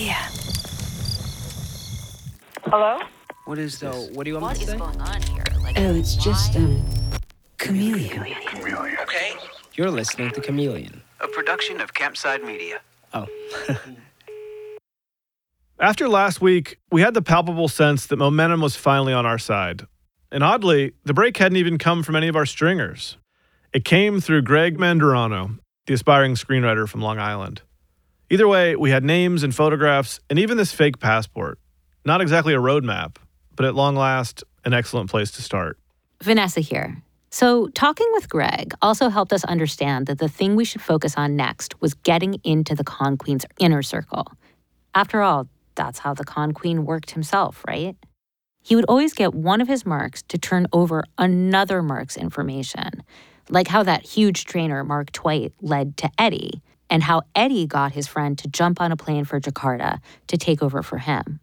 idea. Hello? What is this? So, what do you want What me to is say? going on here? Like, Oh, it's just, why? um, chameleon. Okay. You're listening to Chameleon. A production of Campside Media. Oh. After last week, we had the palpable sense that momentum was finally on our side. And oddly, the break hadn't even come from any of our stringers. It came through Greg Mandarano, the aspiring screenwriter from Long Island. Either way, we had names and photographs and even this fake passport. Not exactly a roadmap, but at long last, an excellent place to start. Vanessa here. So, talking with Greg also helped us understand that the thing we should focus on next was getting into the Con Queen's inner circle. After all, that's how the Con Queen worked himself, right? He would always get one of his marks to turn over another mark's information, like how that huge trainer, Mark Twight, led to Eddie, and how Eddie got his friend to jump on a plane for Jakarta to take over for him.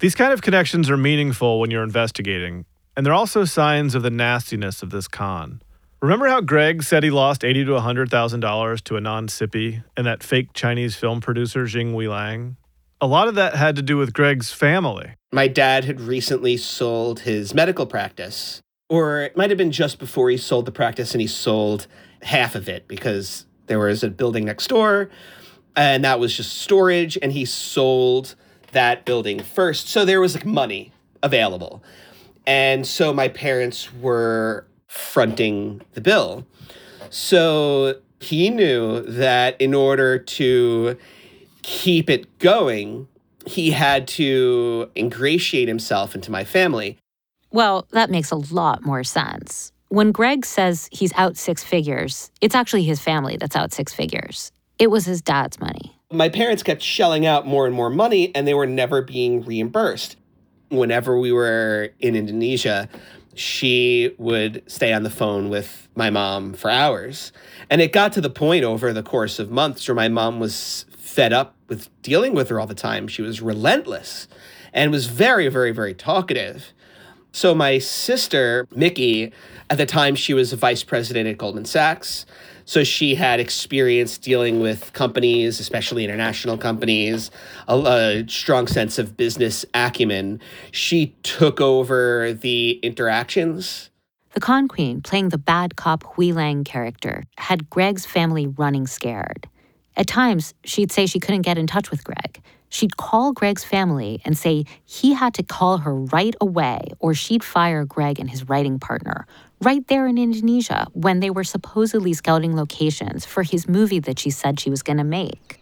These kind of connections are meaningful when you're investigating, and they're also signs of the nastiness of this con. Remember how Greg said he lost eighty to hundred thousand dollars to Anand Sippy and that fake Chinese film producer Jing Wei Lang? A lot of that had to do with Greg's family. My dad had recently sold his medical practice, or it might have been just before he sold the practice and he sold half of it because there was a building next door and that was just storage and he sold that building first. So there was like money available. And so my parents were fronting the bill. So he knew that in order to keep it going, he had to ingratiate himself into my family. Well, that makes a lot more sense. When Greg says he's out six figures, it's actually his family that's out six figures. It was his dad's money. My parents kept shelling out more and more money, and they were never being reimbursed. Whenever we were in Indonesia, she would stay on the phone with my mom for hours. And it got to the point over the course of months where my mom was fed up with dealing with her all the time. She was relentless and was very, very, very talkative. So my sister, Mickey, at the time she was vice president at Goldman Sachs. So she had experience dealing with companies, especially international companies, a, a strong sense of business acumen. She took over the interactions. The con queen, playing the bad cop Hui Lang character, had Greg's family running scared. At times, she'd say she couldn't get in touch with Greg. She'd call Greg's family and say he had to call her right away or she'd fire Greg and his writing partner right there in Indonesia when they were supposedly scouting locations for his movie that she said she was going to make.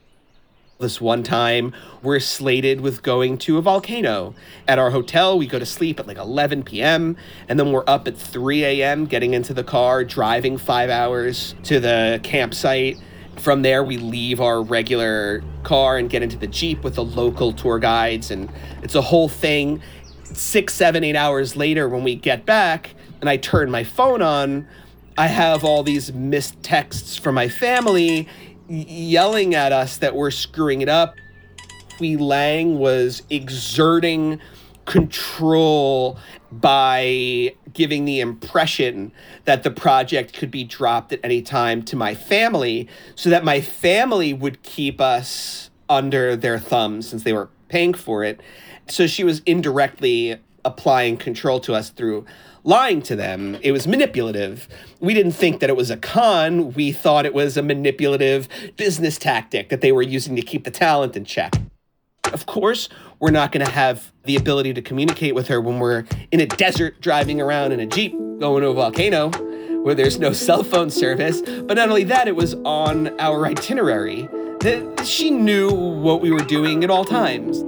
This one time, we're slated with going to a volcano. At our hotel, we go to sleep at like 11 p.m., and then we're up at 3 a.m., getting into the car, driving five hours to the campsite. From there, we leave our regular car and get into the Jeep with the local tour guides, and it's a whole thing. Six, seven, eight hours later, when we get back and I turn my phone on, I have all these missed texts from my family yelling at us that we're screwing it up. Hui Lang was exerting control by giving the impression that the project could be dropped at any time to my family so that my family would keep us under their thumbs since they were paying for it. So she was indirectly applying control to us through lying to them. It was manipulative. We didn't think that it was a con. We thought it was a manipulative business tactic that they were using to keep the talent in check. Of course, we're not going to have the ability to communicate with her when we're in a desert driving around in a Jeep going to a volcano where there's no cell phone service. But not only that, it was on our itinerary. That she knew what we were doing at all times.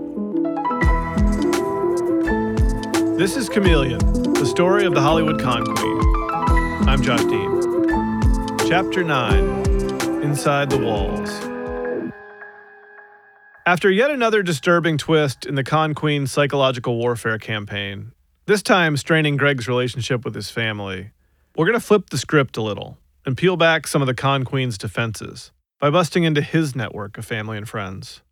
This is Chameleon, the story of the Hollywood con queen. I'm Josh Dean. Chapter 9 Inside the Walls. After yet another disturbing twist in the con queen's psychological warfare campaign, this time straining Greg's relationship with his family, we're going to flip the script a little and peel back some of the con queen's defenses by busting into his network of family and friends.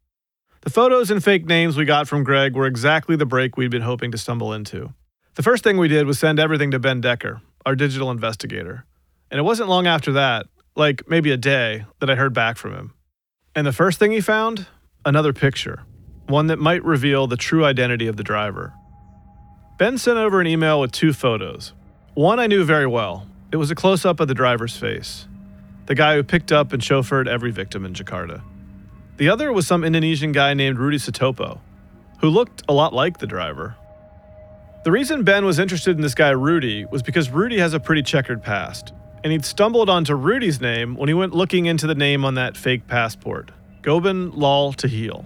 The photos and fake names we got from Greg were exactly the break we'd been hoping to stumble into. The first thing we did was send everything to Ben Decker, our digital investigator. And it wasn't long after that, like maybe a day, that I heard back from him. And the first thing he found? Another picture. one that might reveal the true identity of the driver. Ben sent over an email with two photos. One I knew very well. It was a close up of the driver's face, the guy who picked up and chauffeured every victim in Jakarta. The other was some Indonesian guy named Rudy Satopo, who looked a lot like the driver. The reason Ben was interested in this guy Rudy was because Rudy has a pretty checkered past, and he'd stumbled onto Rudy's name when he went looking into the name on that fake passport Gobind Lal Tahil.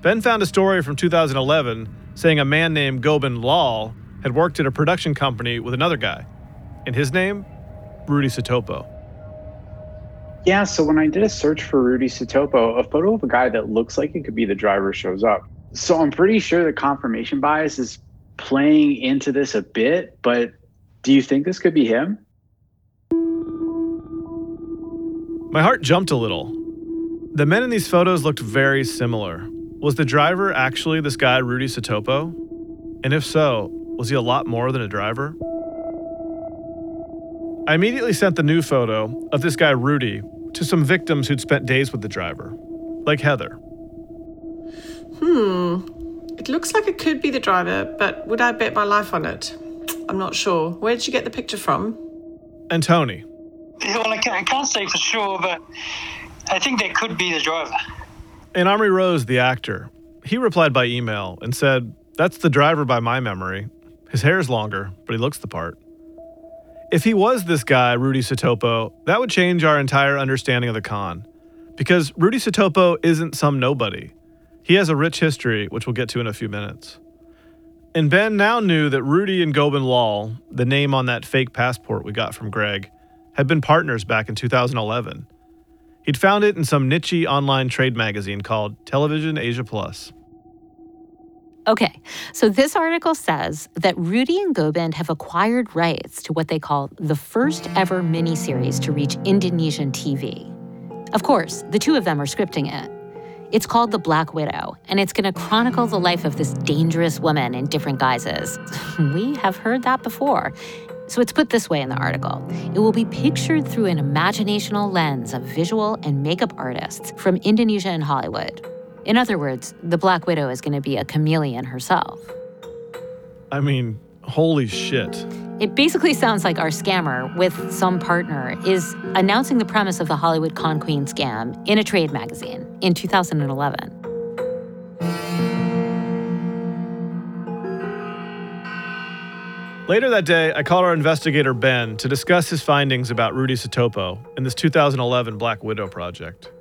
Ben found a story from 2011 saying a man named Gobind Lal had worked at a production company with another guy, and his name, Rudy Satopo. Yeah, so when I did a search for Rudy Satopo, a photo of a guy that looks like it could be the driver shows up. So I'm pretty sure the confirmation bias is playing into this a bit, but do you think this could be him? My heart jumped a little. The men in these photos looked very similar. Was the driver actually this guy, Rudy Satopo? And if so, was he a lot more than a driver? I immediately sent the new photo of this guy, Rudy, to some victims who'd spent days with the driver, like Heather. Hmm. It looks like it could be the driver, but would I bet my life on it? I'm not sure. Where did you get the picture from? And Tony. Well, I can't, I can't say for sure, but I think they could be the driver. And Omri Rose, the actor, he replied by email and said, That's the driver by my memory. His hair's longer, but he looks the part. If he was this guy, Rudy Satopo, that would change our entire understanding of the con. Because Rudy Satopo isn't some nobody. He has a rich history, which we'll get to in a few minutes. And Ben now knew that Rudy and Gobin Lal, the name on that fake passport we got from Greg, had been partners back in 2011. He'd found it in some niche online trade magazine called Television Asia Plus. Okay, so this article says that Rudy and Gobind have acquired rights to what they call the first ever miniseries to reach Indonesian TV. Of course, the two of them are scripting it. It's called The Black Widow, and it's going to chronicle the life of this dangerous woman in different guises. we have heard that before. So it's put this way in the article it will be pictured through an imaginational lens of visual and makeup artists from Indonesia and Hollywood. In other words, the Black Widow is going to be a chameleon herself. I mean, holy shit. It basically sounds like our scammer with some partner is announcing the premise of the Hollywood Con Queen scam in a trade magazine in 2011. Later that day, I called our investigator Ben to discuss his findings about Rudy Satopo in this 2011 Black Widow project.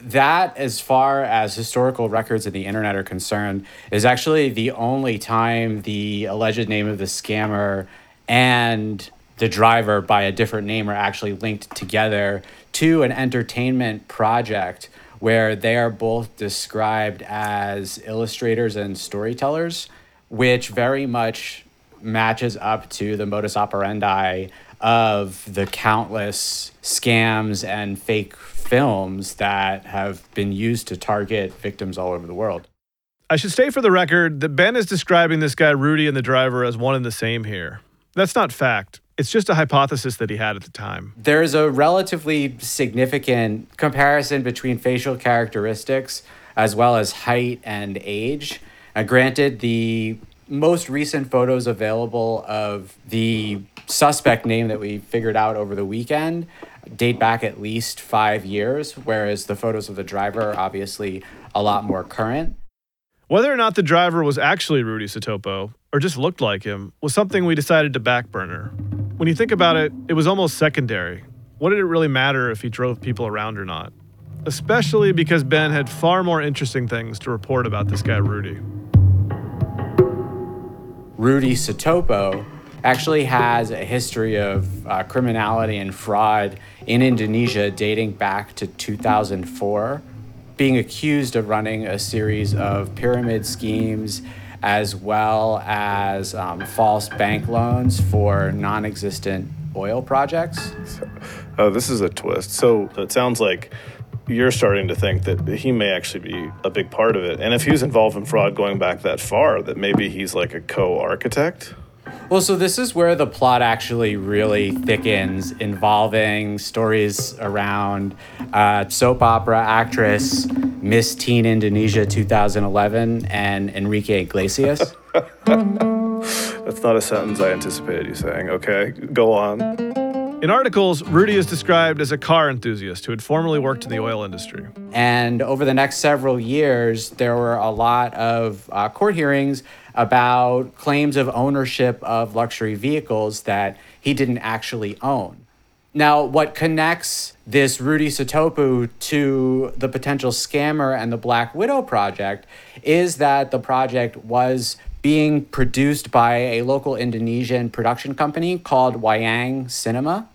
That, as far as historical records of the internet are concerned, is actually the only time the alleged name of the scammer and the driver by a different name are actually linked together to an entertainment project where they are both described as illustrators and storytellers, which very much matches up to the modus operandi of the countless scams and fake films that have been used to target victims all over the world. I should state for the record that Ben is describing this guy Rudy and the driver as one and the same here. That's not fact. It's just a hypothesis that he had at the time. There's a relatively significant comparison between facial characteristics as well as height and age. Uh, granted, the most recent photos available of the suspect name that we figured out over the weekend date back at least five years, whereas the photos of the driver are obviously a lot more current. Whether or not the driver was actually Rudy Satopo or just looked like him was something we decided to backburner. When you think about it, it was almost secondary. What did it really matter if he drove people around or not? Especially because Ben had far more interesting things to report about this guy, Rudy. Rudy Satopo actually has a history of uh, criminality and fraud in Indonesia dating back to 2004, being accused of running a series of pyramid schemes as well as um, false bank loans for non existent oil projects. Oh, this is a twist. So it sounds like you're starting to think that he may actually be a big part of it. And if he was involved in fraud going back that far, that maybe he's like a co architect? Well, so this is where the plot actually really thickens, involving stories around a soap opera actress Miss Teen Indonesia 2011 and Enrique Iglesias. That's not a sentence I anticipated you saying. Okay, go on. In articles, Rudy is described as a car enthusiast who had formerly worked in the oil industry. And over the next several years, there were a lot of uh, court hearings about claims of ownership of luxury vehicles that he didn't actually own. Now, what connects this Rudy Satopo to the potential scammer and the Black Widow project is that the project was being produced by a local Indonesian production company called Wayang Cinema.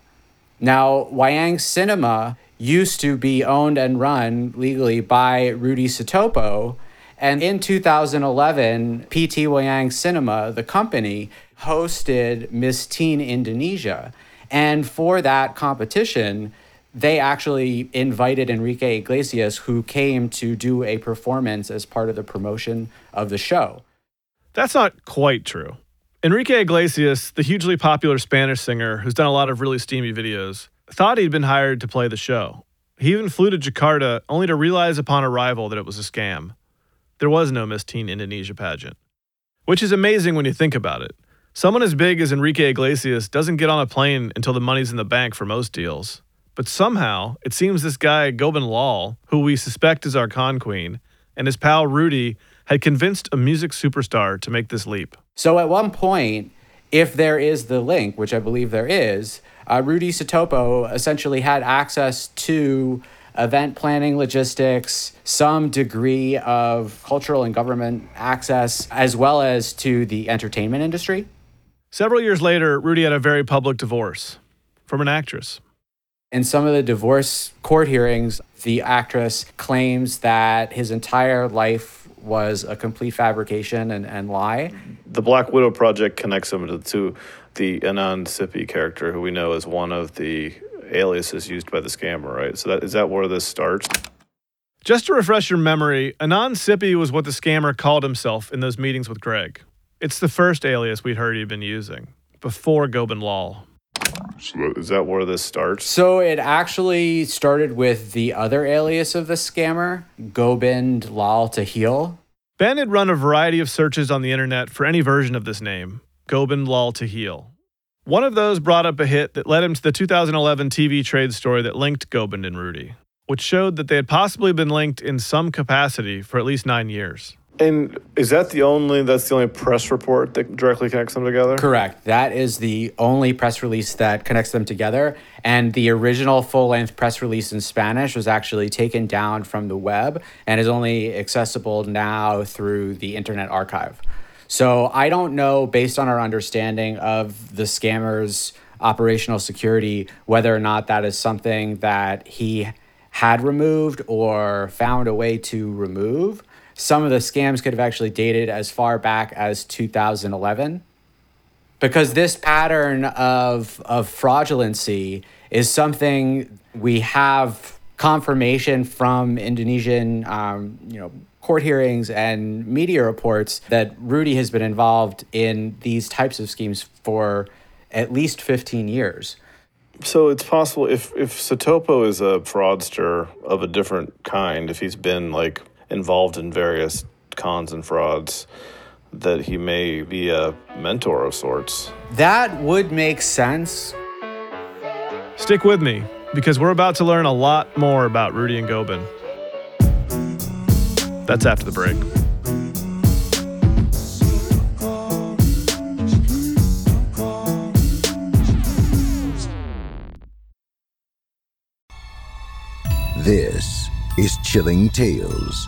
Now, Wayang Cinema used to be owned and run legally by Rudy Satopo. And in 2011, PT Wayang Cinema, the company, hosted Miss Teen Indonesia. And for that competition, they actually invited Enrique Iglesias, who came to do a performance as part of the promotion of the show. That's not quite true. Enrique Iglesias, the hugely popular Spanish singer who's done a lot of really steamy videos, thought he'd been hired to play the show. He even flew to Jakarta only to realize upon arrival that it was a scam. There was no Miss Teen Indonesia pageant. Which is amazing when you think about it. Someone as big as Enrique Iglesias doesn't get on a plane until the money's in the bank for most deals. But somehow, it seems this guy, Gobin Lal, who we suspect is our con queen, and his pal Rudy had convinced a music superstar to make this leap. So at one point, if there is the link, which I believe there is, uh, Rudy Satopo essentially had access to event planning, logistics, some degree of cultural and government access, as well as to the entertainment industry. Several years later, Rudy had a very public divorce from an actress. In some of the divorce court hearings, the actress claims that his entire life was a complete fabrication and, and lie. The Black Widow project connects him to, to the Anand Sippy character, who we know is one of the aliases used by the scammer, right? So that is that where this starts? Just to refresh your memory, Anand Sippy was what the scammer called himself in those meetings with Greg. It's the first alias we'd heard he'd been using before Gobin Lal. So that, is that where this starts? So it actually started with the other alias of the scammer, Gobind Lal Tahil. Ben had run a variety of searches on the internet for any version of this name, Gobind Lal Tahil. One of those brought up a hit that led him to the 2011 TV trade story that linked Gobind and Rudy, which showed that they had possibly been linked in some capacity for at least nine years. And is that the only that's the only press report that directly connects them together? Correct. That is the only press release that connects them together. And the original full length press release in Spanish was actually taken down from the web and is only accessible now through the Internet Archive. So I don't know, based on our understanding of the scammer's operational security, whether or not that is something that he had removed or found a way to remove some of the scams could have actually dated as far back as 2011 because this pattern of of fraudulency is something we have confirmation from Indonesian um, you know court hearings and media reports that Rudy has been involved in these types of schemes for at least 15 years. So it's possible if if Satopo is a fraudster of a different kind, if he's been like involved in various cons and frauds that he may be a mentor of sorts. That would make sense. Stick with me because we're about to learn a lot more about Rudy and Gobin. That's after the break. This is Chilling Tales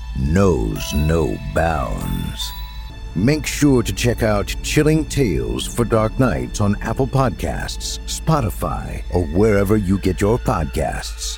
knows no bounds. Make sure to check out Chilling Tales for Dark Nights on Apple Podcasts, Spotify, or wherever you get your podcasts.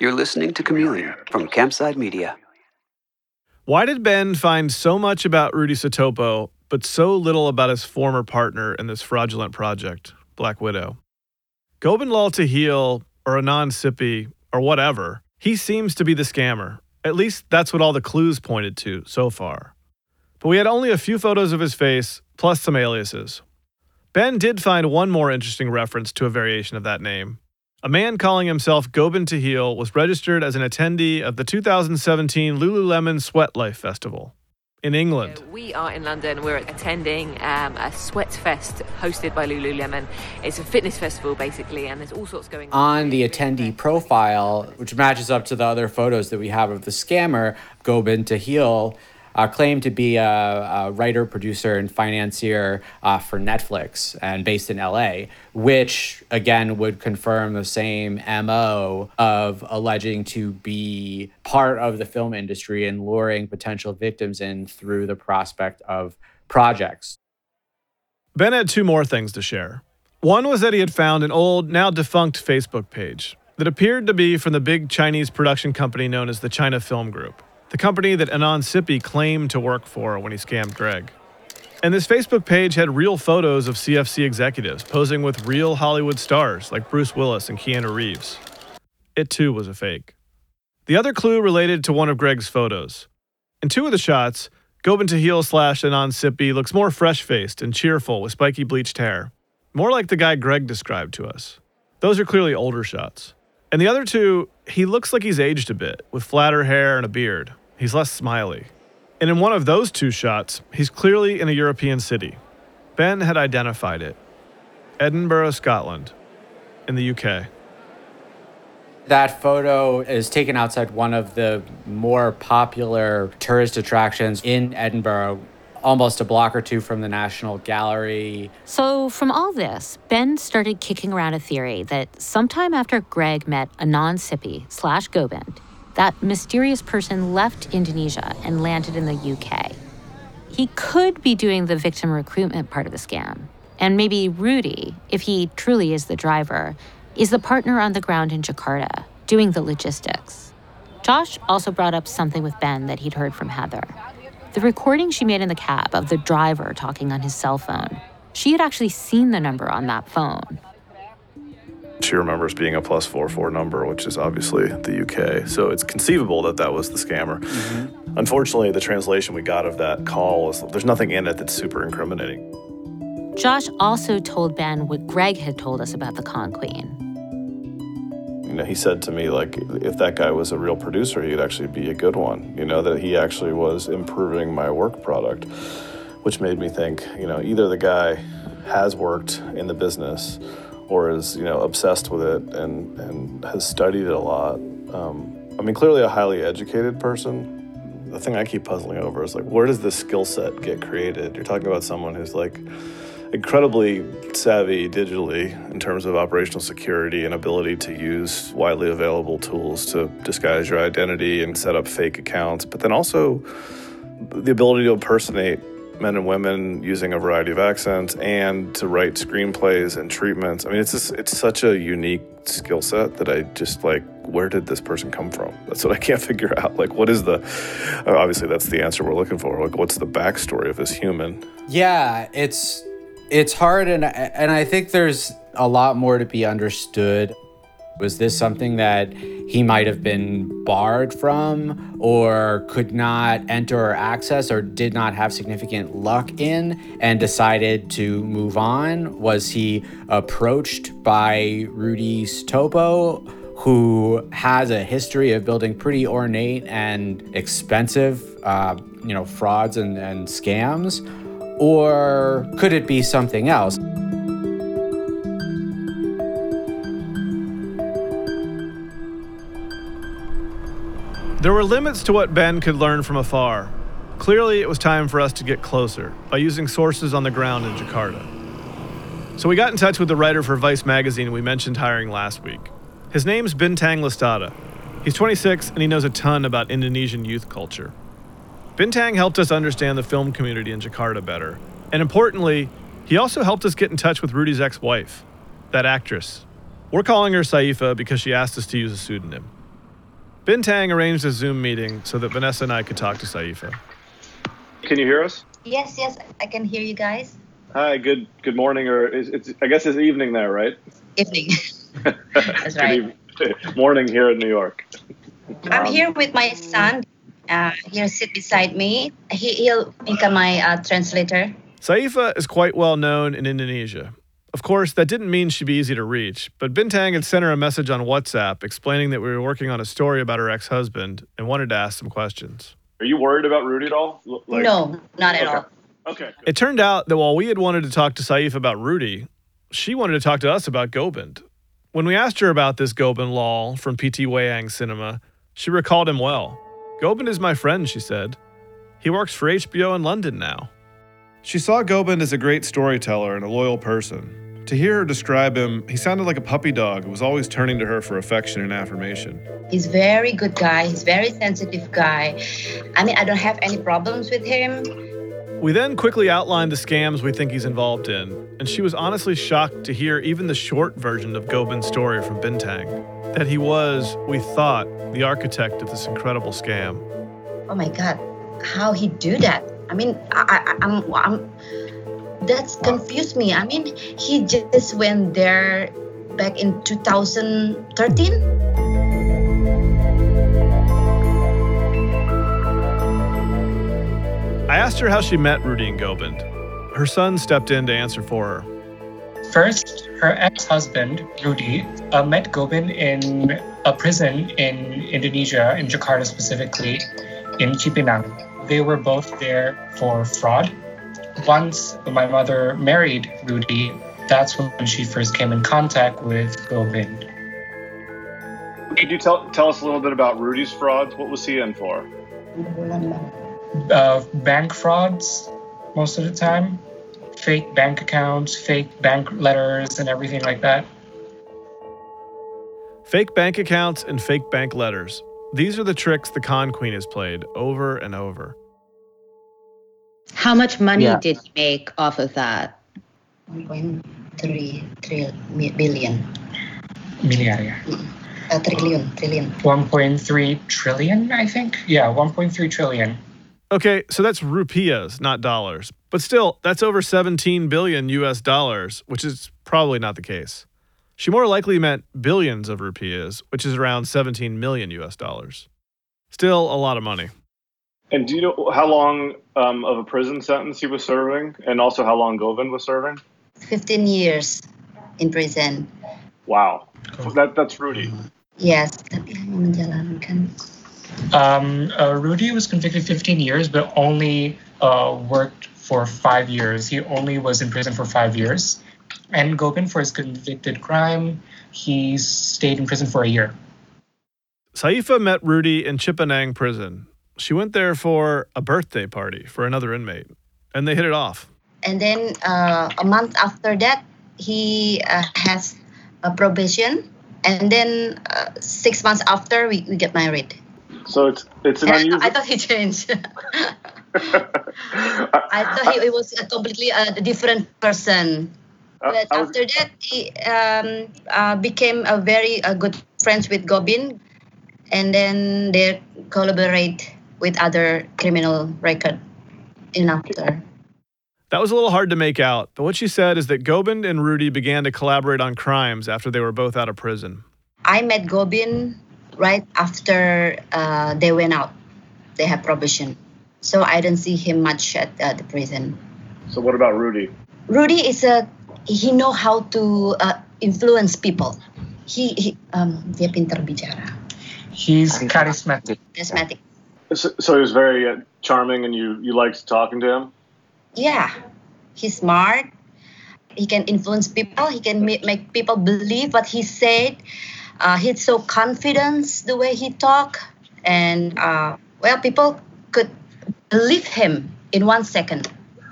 You're listening to Chameleon from Campside Media. Why did Ben find so much about Rudy Satopo, but so little about his former partner in this fraudulent project, Black Widow? Gobind Lal Tahil, or Anand Sippy, or whatever, he seems to be the scammer. At least that's what all the clues pointed to so far. But we had only a few photos of his face, plus some aliases. Ben did find one more interesting reference to a variation of that name. A man calling himself Gobin Tahil was registered as an attendee of the 2017 Lululemon Sweat Life Festival in England. We are in London. We're attending um, a sweat fest hosted by Lululemon. It's a fitness festival, basically, and there's all sorts going on. On the attendee profile, which matches up to the other photos that we have of the scammer, Gobin Tahil, uh, claimed to be a, a, writer, producer, and financier uh, for Netflix and based in LA, which again would confirm the same MO of alleging to be part of the film industry and luring potential victims in through the prospect of projects. Ben had two more things to share. One was that he had found an old, now defunct Facebook page that appeared to be from the big Chinese production company known as the China Film Group the company that Anand Sippy claimed to work for when he scammed Greg. And this Facebook page had real photos of CFC executives posing with real Hollywood stars like Bruce Willis and Keanu Reeves. It too was a fake. The other clue related to one of Greg's photos. In two of the shots, Gobind Tahil slash Anand Sippy looks more fresh faced and cheerful with spiky bleached hair, more like the guy Greg described to us. Those are clearly older shots. And the other two, he looks like he's aged a bit, with flatter hair and a beard. He's less smiley. And in one of those two shots, he's clearly in a European city. Ben had identified it Edinburgh, Scotland, in the UK. That photo is taken outside one of the more popular tourist attractions in Edinburgh, almost a block or two from the National Gallery. So, from all this, Ben started kicking around a theory that sometime after Greg met Anand Sippy slash Gobind, that mysterious person left Indonesia and landed in the UK. He could be doing the victim recruitment part of the scam. And maybe Rudy, if he truly is the driver, is the partner on the ground in Jakarta, doing the logistics. Josh also brought up something with Ben that he'd heard from Heather. The recording she made in the cab of the driver talking on his cell phone. She had actually seen the number on that phone. She remembers being a plus four four number, which is obviously the UK. So it's conceivable that that was the scammer. Mm-hmm. Unfortunately, the translation we got of that call is there's nothing in it that's super incriminating. Josh also told Ben what Greg had told us about the Con Queen. You know, he said to me like, if that guy was a real producer, he'd actually be a good one. You know, that he actually was improving my work product, which made me think, you know, either the guy has worked in the business or is you know obsessed with it and and has studied it a lot. Um, I mean, clearly a highly educated person. The thing I keep puzzling over is like, where does this skill set get created? You're talking about someone who's like incredibly savvy digitally in terms of operational security and ability to use widely available tools to disguise your identity and set up fake accounts, but then also the ability to impersonate men and women using a variety of accents and to write screenplays and treatments. I mean, it's just, it's such a unique skill set that I just like, where did this person come from? That's what I can't figure out. Like, what is the, uh, obviously, that's the answer we're looking for. Like, what's the backstory of this human? Yeah, it's, it's hard. And, and I think there's a lot more to be understood Was this something that he might have been barred from, or could not enter or access, or did not have significant luck in, and decided to move on? Was he approached by Rudy Topo, who has a history of building pretty ornate and expensive, uh, you know, frauds and, and scams? Or could it be something else? There were limits to what Ben could learn from afar. Clearly, it was time for us to get closer by using sources on the ground in Jakarta. So we got in touch with the writer for Vice magazine we mentioned hiring last week. His name's Bintang Lestada. He's 26 and he knows a ton about Indonesian youth culture. Bintang helped us understand the film community in Jakarta better. And importantly, he also helped us get in touch with Rudy's ex wife, that actress. We're calling her Saifa because she asked us to use a pseudonym. Bintang arranged a Zoom meeting so that Vanessa and I could talk to Saifa. Can you hear us? Yes, yes, I can hear you guys. Hi, good good morning, or it's, it's I guess it's evening there, right? Evening. That's right. Good morning here in New York. I'm Um, here with my son. Uh, he'll sit beside me. He, he'll become my uh, translator. Saifa is quite well known in Indonesia. Of course, that didn't mean she'd be easy to reach, but Bintang had sent her a message on WhatsApp explaining that we were working on a story about her ex husband and wanted to ask some questions. Are you worried about Rudy at all? Like, no, not at Okay. all. Okay. It turned out that while we had wanted to talk to Saif about Rudy, she wanted to talk to us about Gobind. When we asked her about this Gobind Lal from PT Wayang Cinema, she recalled him well. Gobind is my friend, she said. He works for HBO in London now. She saw Gobind as a great storyteller and a loyal person. To hear her describe him, he sounded like a puppy dog who was always turning to her for affection and affirmation. He's very good guy. He's very sensitive guy. I mean, I don't have any problems with him. We then quickly outlined the scams we think he's involved in, and she was honestly shocked to hear even the short version of Gobin's story from Bintang that he was, we thought, the architect of this incredible scam. Oh my God, how he do that? I mean, I, I, I'm, I'm, that's confused me. I mean, he just went there back in 2013. I asked her how she met Rudy and Gobind. Her son stepped in to answer for her. First, her ex husband, Rudy, uh, met Gobind in a prison in Indonesia, in Jakarta specifically, in Cipinang. They were both there for fraud. Once my mother married Rudy, that's when she first came in contact with Gobin. Could you tell tell us a little bit about Rudy's frauds? What was he in for? Uh, bank frauds, most of the time, fake bank accounts, fake bank letters, and everything like that. Fake bank accounts and fake bank letters. These are the tricks the con queen has played over and over. How much money Yeah. did he make off of that? 1.3 mi- billion. Miliaria. Uh, trillion, trillion. 1.3 trillion, I think. Yeah, 1.3 trillion. Okay, so that's rupiahs, not dollars. But still, that's over 17 billion US dollars, which is probably not the case. She more likely meant billions of rupees, which is around 17 million US dollars. Still a lot of money. And do you know how long um, of a prison sentence he was serving, and also how long Govind was serving? 15 years in prison. Wow, that that's Rudy. Yes, tapi hanya menjalankan. Um, uh, Rudy was convicted 15 years, but only uh, worked for five years. He only was in prison for five years. And Gopin, for his convicted crime, he stayed in prison for a year. Saifa met Rudy in Cipinang prison. She went there for a birthday party for another inmate, and they hit it off. And then uh, a month after that, he uh, has a probation. And then uh, six months after, we, we get married. So it's it's an I, unusual. I thought he changed. I thought he, he was a completely uh, different person. But after that, he um, uh, became a very uh, good friends with Gobin, and then they collaborate with other criminal record in after. That was a little hard to make out, but what she said is that Gobind and Rudy began to collaborate on crimes after they were both out of prison. I met Gobin right after uh, they went out. They have probation. So I didn't see him much at uh, the prison. So what about Rudy? Rudy is a he know how to uh, influence people. He, he um dia pintar bicara. He's charismatic. Charismatic. So, so he was very uh, charming, and you you liked talking to him. Yeah, he's smart. He can influence people. He can ma- make people believe what he said. Uh, he's so confident the way he talk, and uh, well, people could believe him in one second.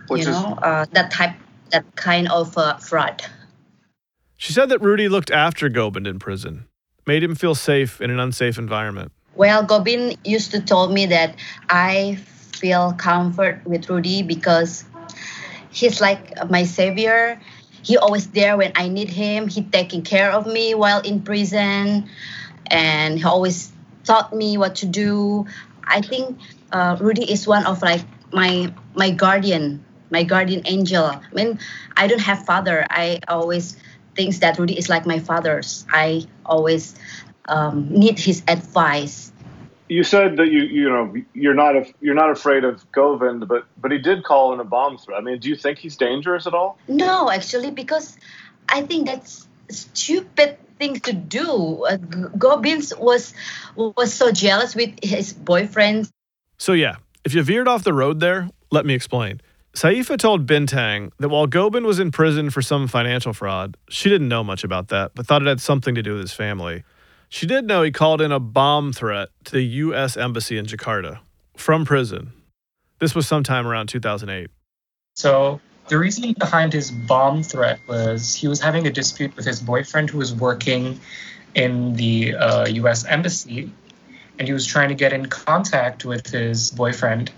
Which you is- know, uh, that type, that kind of uh, fraud. She said that Rudy looked after Gobind in prison, made him feel safe in an unsafe environment. Well, Gobin used to tell me that I feel comfort with Rudy because he's like my savior. He always there when I need him. He taking care of me while in prison, and he always taught me what to do. I think uh, Rudy is one of like my my guardian, my guardian angel. I mean, I don't have father. I always thinks that Rudy is like my father's. I always um, need his advice. You said that you you know you're not af- you're not afraid of Govind, but but he did call in a bomb threat. I mean, do you think he's dangerous at all? No, actually, because I think that's stupid thing to do. Uh, G- was was so jealous with his boyfriend. So, yeah, if you veered off the road there, let me explain. Saifa told Bintang that while Gobin was in prison for some financial fraud, she didn't know much about that, but thought it had something to do with his family. She did know he called in a bomb threat to the U.S. Embassy in Jakarta from prison. This was sometime around 2008. So the reasoning behind his bomb threat was he was having a dispute with his boyfriend who was working in the uh, U.S. embassy, and he was trying to get in contact with his boyfriend,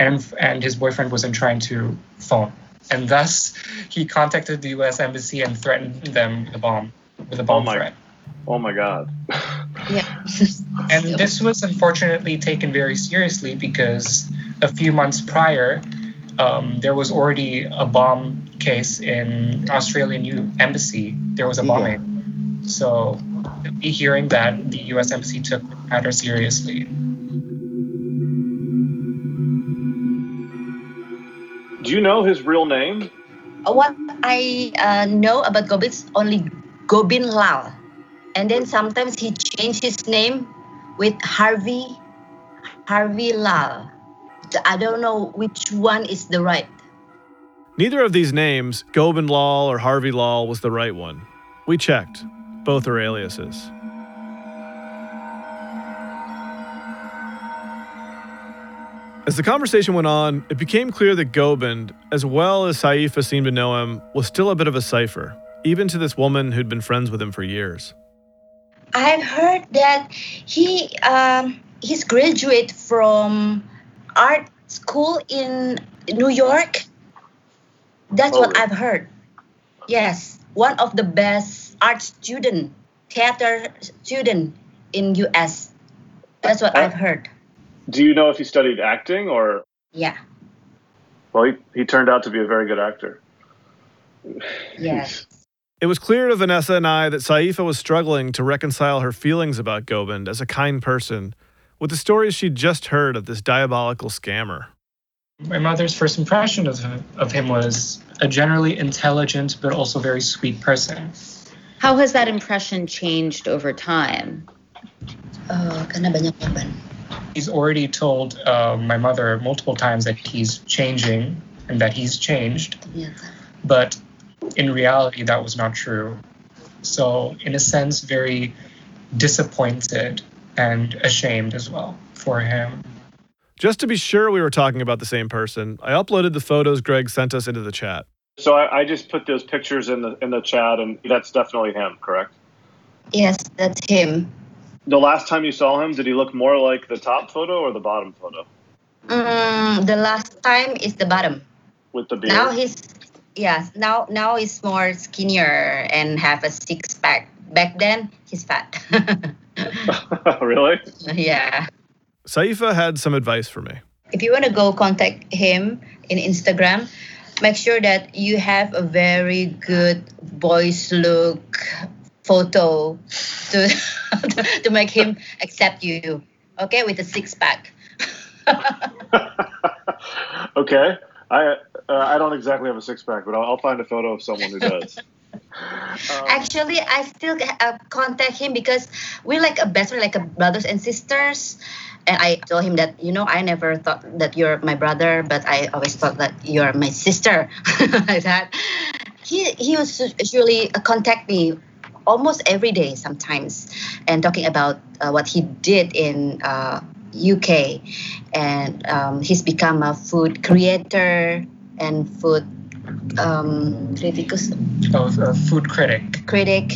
and and his boyfriend wasn't trying to phone, and thus he contacted the U.S. embassy and threatened them with a bomb with a bomb my- threat. Oh my God. Yeah. And this was unfortunately taken very seriously because a few months prior, um, there was already a bomb case in Australian U- embassy. There was a bombing. So, me hearing that the U.S. embassy took the matter seriously. Do you know his real name? What I uh, know about Gobin is only Gobin Lal, and then sometimes he changed his name with Harvey Harvey Lal. I don't know which one is the right. Neither of these names, Gobind Lal or Harvey Lal, was the right one. We checked. Both are aliases. As the conversation went on, it became clear that Gobind, as well as Saifa seemed to know him, was still a bit of a cipher, even to this woman who'd been friends with him for years. I've heard that he um, he's graduate from art school in New York. That's Oh, what? I've heard. Yes, one of the best art student, theater student in US. That's what I've heard. Do you know if he studied acting or? Yeah. Well, he, he turned out to be a very good actor. Yes. It was clear to Vanessa and I that Saifa was struggling to reconcile her feelings about Gobind as a kind person with the stories she'd just heard of this diabolical scammer. My mother's first impression of him, of him was a generally intelligent but also very sweet person. How has that impression changed over time? Uh, karena banyak korban. He's already told uh, my mother multiple times that he's changing and that he's changed, but in reality, that was not true. So, in a sense, very disappointed and ashamed as well for him. Just to be sure we were talking about the same person, I uploaded the photos Greg sent us into the chat. So I, I just put those pictures in the in the chat, and that's definitely him, correct? Yes, that's him. The last time you saw him, did he look more like the top photo or the bottom photo Mm, the last time is the bottom. with the beard? Now he's yes. Now now he's more skinnier and have a six pack. Back then he's fat. really? yeah. Saifa had some advice for me. If you want to go contact him in Instagram, make sure that you have a very good voice look, photo to to make him accept you. Okay, with a six pack. okay, I uh, I don't exactly have a six pack, but I'll, I'll, find a photo of someone who does. Um, Actually, I still uh, contact him because we're like a best friend, like a brothers and sisters. And I told him that you know I never thought that you're my brother, but I always thought that you're my sister. like that. He he was usually uh, contact me almost every day sometimes, and talking about uh, what he did in UK, and um, he's become a food creator and food um, criticus. Oh, a food critic. Critic,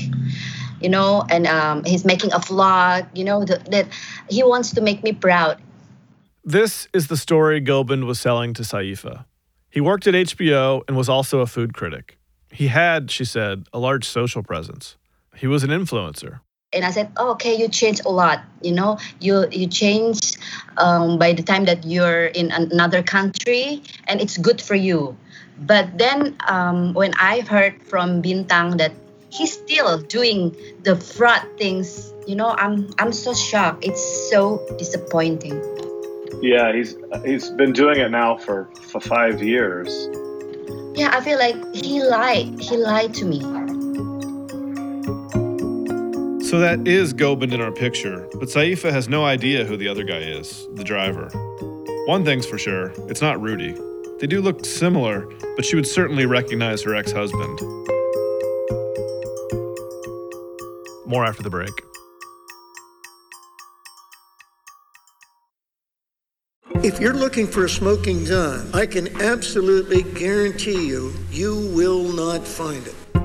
you know, and um, he's making a vlog. You know that, that he wants to make me proud. This is the story Gobind was selling to Saifa. He worked at HBO and was also a food critic. He had, she said, a large social presence. He was an influencer and I said, oh, okay, you change a lot. You know, you you change um, by the time that you're in another country, and it's good for you. But then um, when I heard from Bintang that he's still doing the fraud things, you know, I'm I'm so shocked. It's so disappointing. Yeah, he's he's been doing it now for, for five years. Yeah, I feel like he lied. He lied to me. So that is Gobind in our picture, but Saifa has no idea who the other guy is, the driver. One thing's for sure, it's not Rudy. They do look similar, but she would certainly recognize her ex husband. More after the break. If you're looking for a smoking gun, I can absolutely guarantee you, you will not find it.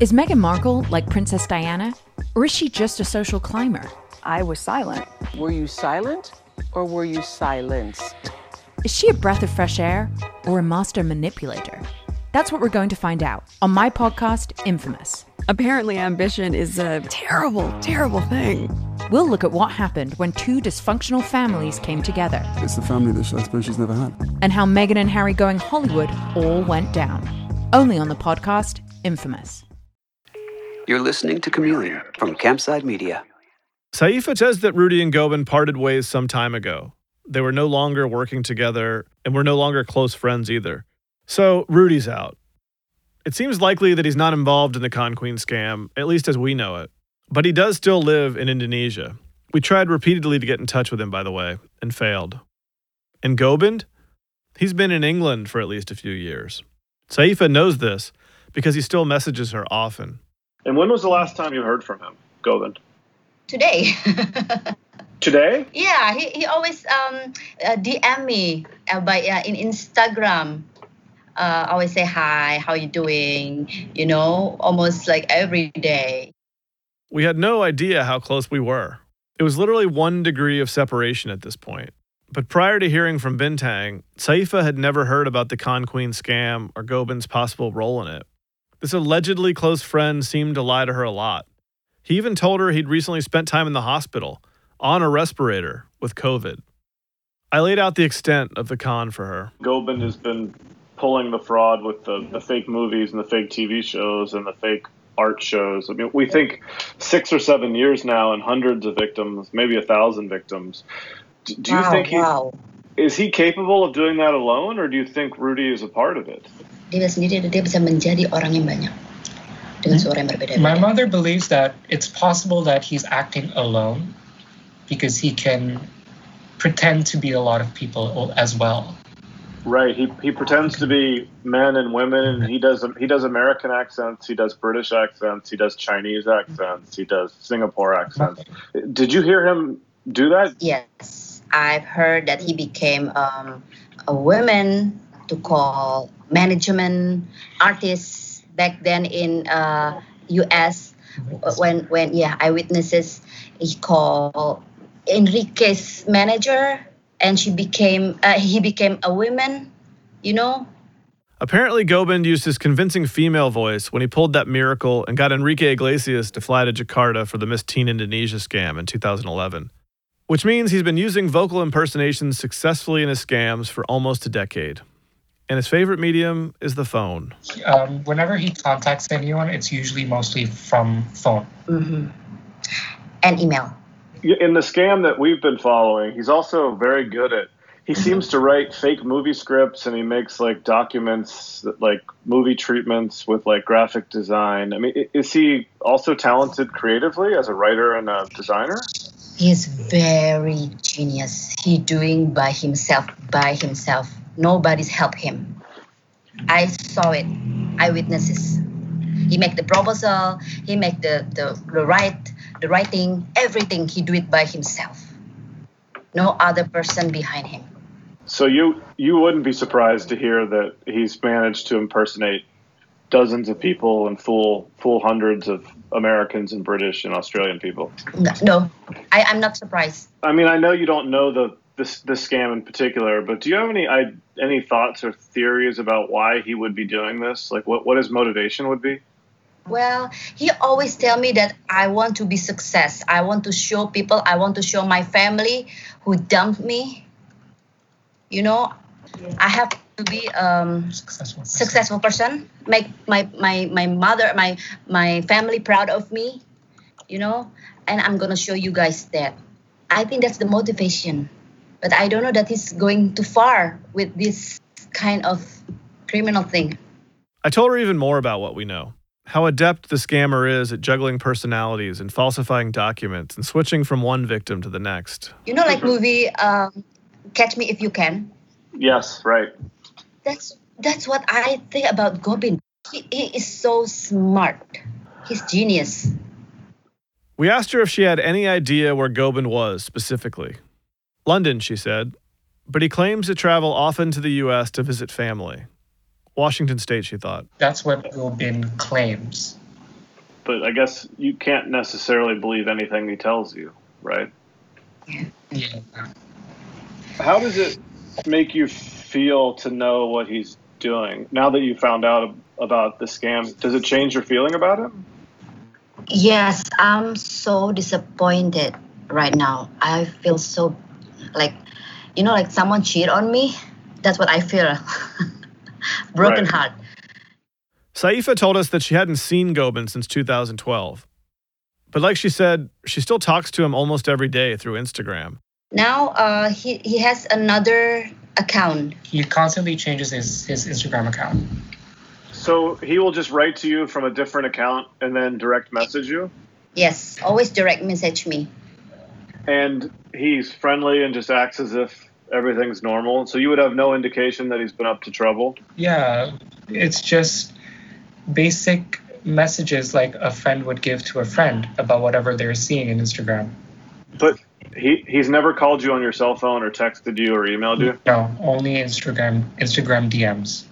Is Meghan Markle like Princess Diana? Or is she just a social climber? I was silent. Were you silent or were you silenced? Is she a breath of fresh air or a master manipulator? That's what we're going to find out on my podcast, Infamous. Apparently, ambition is a terrible, terrible thing. We'll look at what happened when two dysfunctional families came together. It's the family that I suppose she's never had. And how Meghan and Harry going Hollywood all went down. Only on the podcast, Infamous. You're listening to Chameleon from Campside Media. Saifa says that Rudy and Gobind parted ways some time ago. They were no longer working together and were no longer close friends either. So Rudy's out. It seems likely that he's not involved in the Con Queen scam, at least as we know it. But he does still live in Indonesia. We tried repeatedly to get in touch with him, by the way, and failed. And Gobind? He's been in England for at least a few years. Saifa knows this because he still messages her often. And when was the last time you heard from him, Govind? Today. Today? Yeah, he, he always um, uh, DM me uh, by uh, in Instagram. Uh, always say hi, how you doing? You know, almost like every day. We had no idea how close we were. It was literally one degree of separation at this point. But prior to hearing from Bintang, Saifa had never heard about the Con Queen scam or Gobind's possible role in it. This allegedly close friend seemed to lie to her a lot. He even told her he'd recently spent time in the hospital, on a respirator, with COVID. I laid out the extent of the con for her. Gobind has been pulling the fraud with the, the fake movies and the fake TV shows and the fake art shows. I mean, we think six or seven years now and hundreds of victims, maybe a thousand victims. Do, do you think he wow. is he capable of doing that alone, or do you think Rudy is a part of it? Dia sendiri dia bisa menjadi orang yang banyak dengan suara yang berbeda. My mother believes that it's possible that he's acting alone because he can pretend to be a lot of people as well. Right. He he pretends to be men and women. He does he does American accents. He does British accents. He does Chinese accents. He does Singapore accents. Did you hear him do that? Yes, I've heard that he became um, a woman to call management artists back then in uh, U.S. when when yeah eyewitnesses he called Enrique's manager, and she became uh, he became a woman. You know, Apparently, Gobind used his convincing female voice when he pulled that miracle and got Enrique Iglesias to fly to Jakarta for the Miss Teen Indonesia scam in 2011. Which means he's been using vocal impersonations successfully in his scams for almost a decade. And his favorite medium is the phone. Um, whenever he contacts anyone, it's usually mostly from phone. hmm and email. In the scam that we've been following, he's also very good at. He seems to write fake movie scripts and he makes like documents, that, like movie treatments with like graphic design. I mean, i- is he also talented creatively as a writer and a designer? He's very genius. He doing by himself, by himself. Nobody's helped him. I saw it. Eyewitnesses. He make the proposal. He make the the, the right the writing. Everything he do it by himself. No other person behind him. So you you wouldn't be surprised to hear that he's managed to impersonate dozens of people and fool fool hundreds of Americans and British and Australian people. No, no I, I'm not surprised. I mean, I know you don't know the this this scam in particular, but do you have any I, any thoughts or theories about why he would be doing this? Like, what what his motivation would be? Well, he always tell me that I want to be success. I want to show people. I want to show my family who dumped me. You know, I have to be um successful successful person. Make my my my mother, my my family proud of me. You know, and I'm gonna show you guys that. I think that's the motivation, but I don't know that he's going too far with this kind of criminal thing. I told her even more about what we know how adept the scammer is at juggling personalities and falsifying documents and switching from one victim to the next. You know, like movie um, Catch Me If You Can. Yes, right. That's that's what I think about Gobin. He, he is so smart. He's genius. We asked her if she had any idea where Gobin was specifically. London, she said, but he claims to travel often to the U.S. to visit family. Washington State, she thought. That's what Gobin claims. But I guess you can't necessarily believe anything he tells you, right? Yeah. How does it make you feel to know what he's doing now that you found out about the scam? Does it change your feeling about him? Yes, I'm so disappointed right now. I feel so like, you know, like someone cheat on me. That's what I feel. Broken Right. heart. Saifa told us that she hadn't seen gobin since 2012. But like she said, she still talks to him almost every day through Instagram. Now uh, he, he has another account. He constantly changes his, his Instagram account. So he will just write to you from a different account and then direct message you? Yes, always direct message me. And he's friendly and just acts as if everything's normal. So you would have no indication that he's been up to trouble? Yeah, it's just basic messages like a friend would give to a friend about whatever they're seeing in Instagram. But he he's never called you on your cell phone or texted you or emailed you? No, only Instagram Instagram DMs.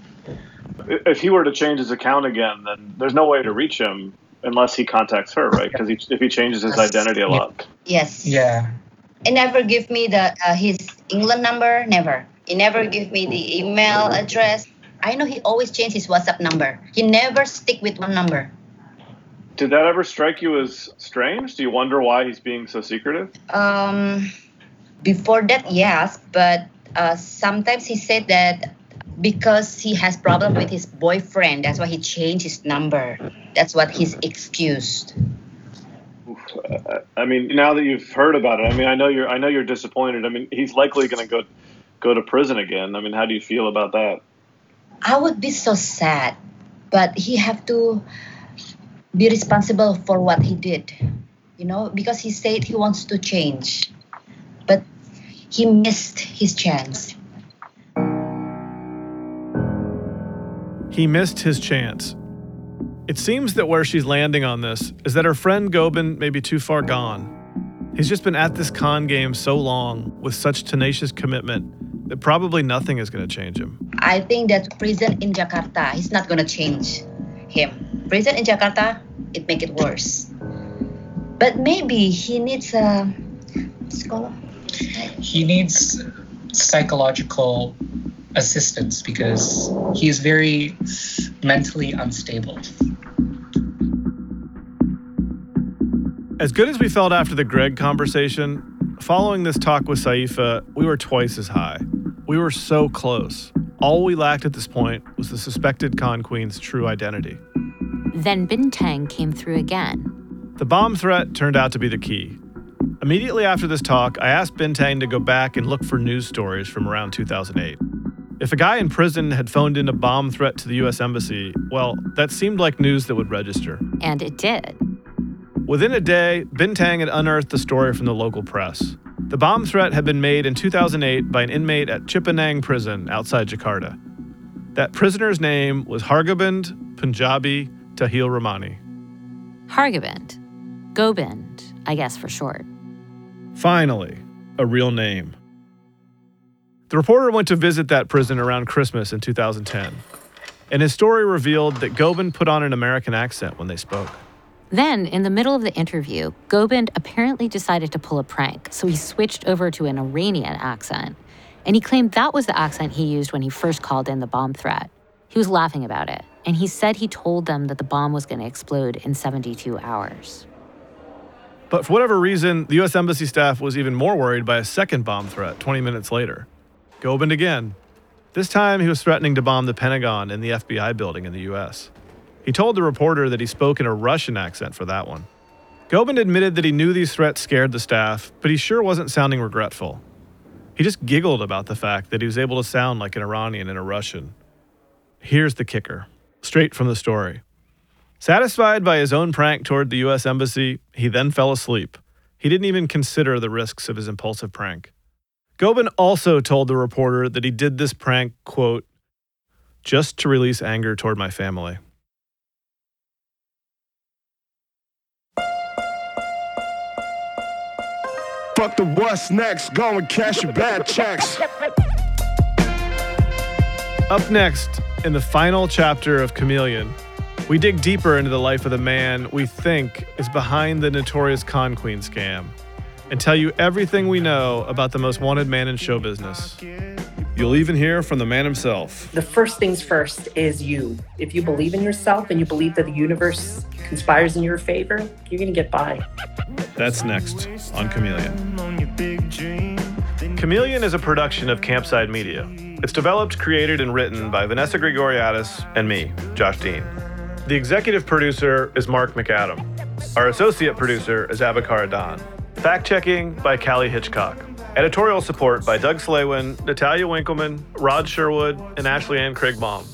If he were to change his account again, then there's no way to reach him unless he contacts her, right? Because if he changes his identity a lot. Yes. Yeah. He never give me the uh, his England number. Never. He never give me the email address. I know he always change his WhatsApp number. He never stick with one number. Did that ever strike you as strange? Do you wonder why he's being so secretive? Um, before that, yes, but uh, sometimes he said that because he has problem with his boyfriend, that's why he changed his number. That's what he's excused. I mean, now that you've heard about it, I mean, I know you're I know you're disappointed. I mean, he's likely going to go go to prison again. I mean, how do you feel about that? I would be so sad, but he have to be responsible for what he did, you know, because he said he wants to change, but he missed his chance. He missed his chance. It seems that where she's landing on this is that her friend Gobin may be too far gone. He's just been at this con game so long with such tenacious commitment that probably nothing is going to change him. I think that prison in Jakarta is not gonna change him. Prison in Jakarta, it make it worse. But maybe he needs uh, a scholar. He needs psychological assistance because he is very mentally unstable. As good as we felt after the Greg conversation, following this talk with Saifa, we were twice as high. We were so close. All we lacked at this point was the suspected con queen's true identity. Then Bintang came through again. The bomb threat turned out to be the key. Immediately after this talk, I asked Bintang to go back and look for news stories from around 2008. If a guy in prison had phoned in a bomb threat to the US Embassy, well, that seemed like news that would register. And it did. Within a day, Bintang had unearthed the story from the local press. The bomb threat had been made in 2008 by an inmate at Cipinang prison outside Jakarta. That prisoner's name was Hargobind Punjabi Tahilramani. Hargobind. Gobind, I guess for short. Finally, a real name. The reporter went to visit that prison around Christmas in 2010, and his story revealed that Gobind put on an American accent when they spoke. Then, in the middle of the interview, Gobind apparently decided to pull a prank, so he switched over to an Iranian accent. And he claimed that was the accent he used when he first called in the bomb threat. He was laughing about it, and he said he told them that the bomb was going to explode in 72 hours. But for whatever reason, the US Embassy staff was even more worried by a second bomb threat 20 minutes later. Gobind again. This time, he was threatening to bomb the Pentagon and the FBI building in the US. He told the reporter that he spoke in a Russian accent for that one. Gobind admitted that he knew these threats scared the staff, but he sure wasn't sounding regretful. He just giggled about the fact that he was able to sound like an Iranian and a Russian. Here's the kicker straight from the story. Satisfied by his own prank toward the U.S. Embassy, he then fell asleep. He didn't even consider the risks of his impulsive prank. Gobind also told the reporter that he did this prank, quote, just to release anger toward my family. Fuck the what's next, go and cash your bad checks. Up next, in the final chapter of Chameleon, we dig deeper into the life of the man we think is behind the notorious Con Queen scam and tell you everything we know about the most wanted man in show business. You'll even hear from the man himself. The first things first is you. If you believe in yourself and you believe that the universe conspires in your favor, you're going to get by. That's next on Chameleon. Chameleon is a production of Campside Media. It's developed, created, and written by Vanessa Grigoriadis and me, Josh Dean. The executive producer is Mark McAdam. Our associate producer is Abakar Adan. Fact checking by Callie Hitchcock. Editorial support by Doug Slaywin, Natalia Winkelman, Rod Sherwood, and Ashley Ann Craigbaum.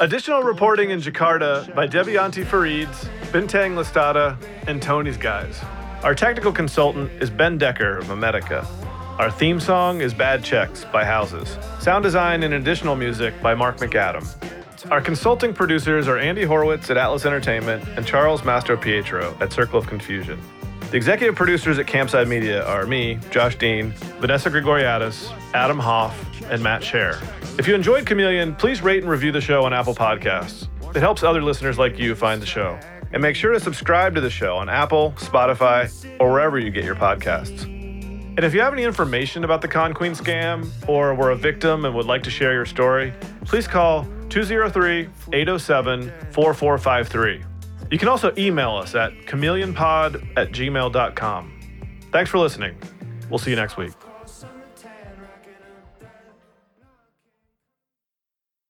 Additional reporting in Jakarta by Devianti Faridz, Bintang Listada, and Tony's Guys. Our technical consultant is Ben Decker of Memetica. Our theme song is Bad Checks by Houses. Sound design and additional music by Mark McAdam. Our consulting producers are Andy Horowitz at Atlas Entertainment and Charles Mastro Pietro at Circle of Confusion. The executive producers at Campside Media are me, Josh Dean, Vanessa Grigoriadis, Adam Hoff, and Matt Shaer. If you enjoyed Chameleon, please rate and review the show on Apple Podcasts. It helps other listeners like you find the show. And make sure to subscribe to the show on Apple, Spotify, or wherever you get your podcasts. And if you have any information about the Con Queen scam or were a victim and would like to share your story, please call 203 807 4453. You can also email us at chameleonpod at gmail.com. Thanks for listening. We'll see you next week.